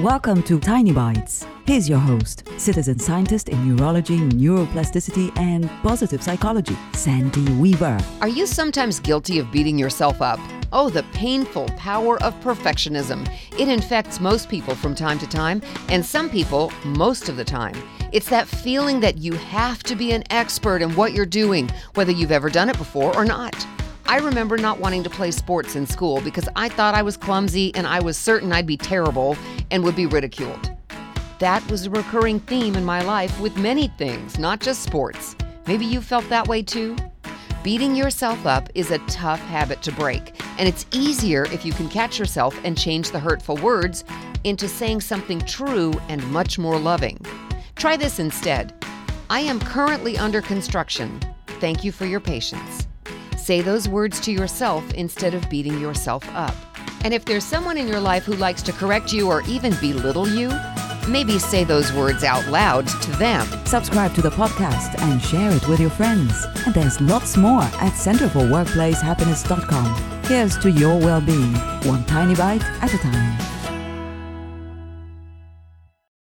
Welcome to Tiny Bites. Here's your host, citizen scientist in neurology, neuroplasticity, and positive psychology, Sandy Weaver. Are you sometimes guilty of beating yourself up? Oh, the painful power of perfectionism. It infects most people from time to time, and some people most of the time. It's that feeling that you have to be an expert in what you're doing, whether you've ever done it before or not. I remember not wanting to play sports in school because I thought I was clumsy and I was certain I'd be terrible and would be ridiculed. That was a recurring theme in my life with many things, not just sports. Maybe you felt that way too? Beating yourself up is a tough habit to break, and it's easier if you can catch yourself and change the hurtful words into saying something true and much more loving. Try this instead I am currently under construction. Thank you for your patience. Say those words to yourself instead of beating yourself up. And if there's someone in your life who likes to correct you or even belittle you, maybe say those words out loud to them. Subscribe to the podcast and share it with your friends. And there's lots more at centerforworkplacehappiness.com. Here's to your well being, one tiny bite at a time.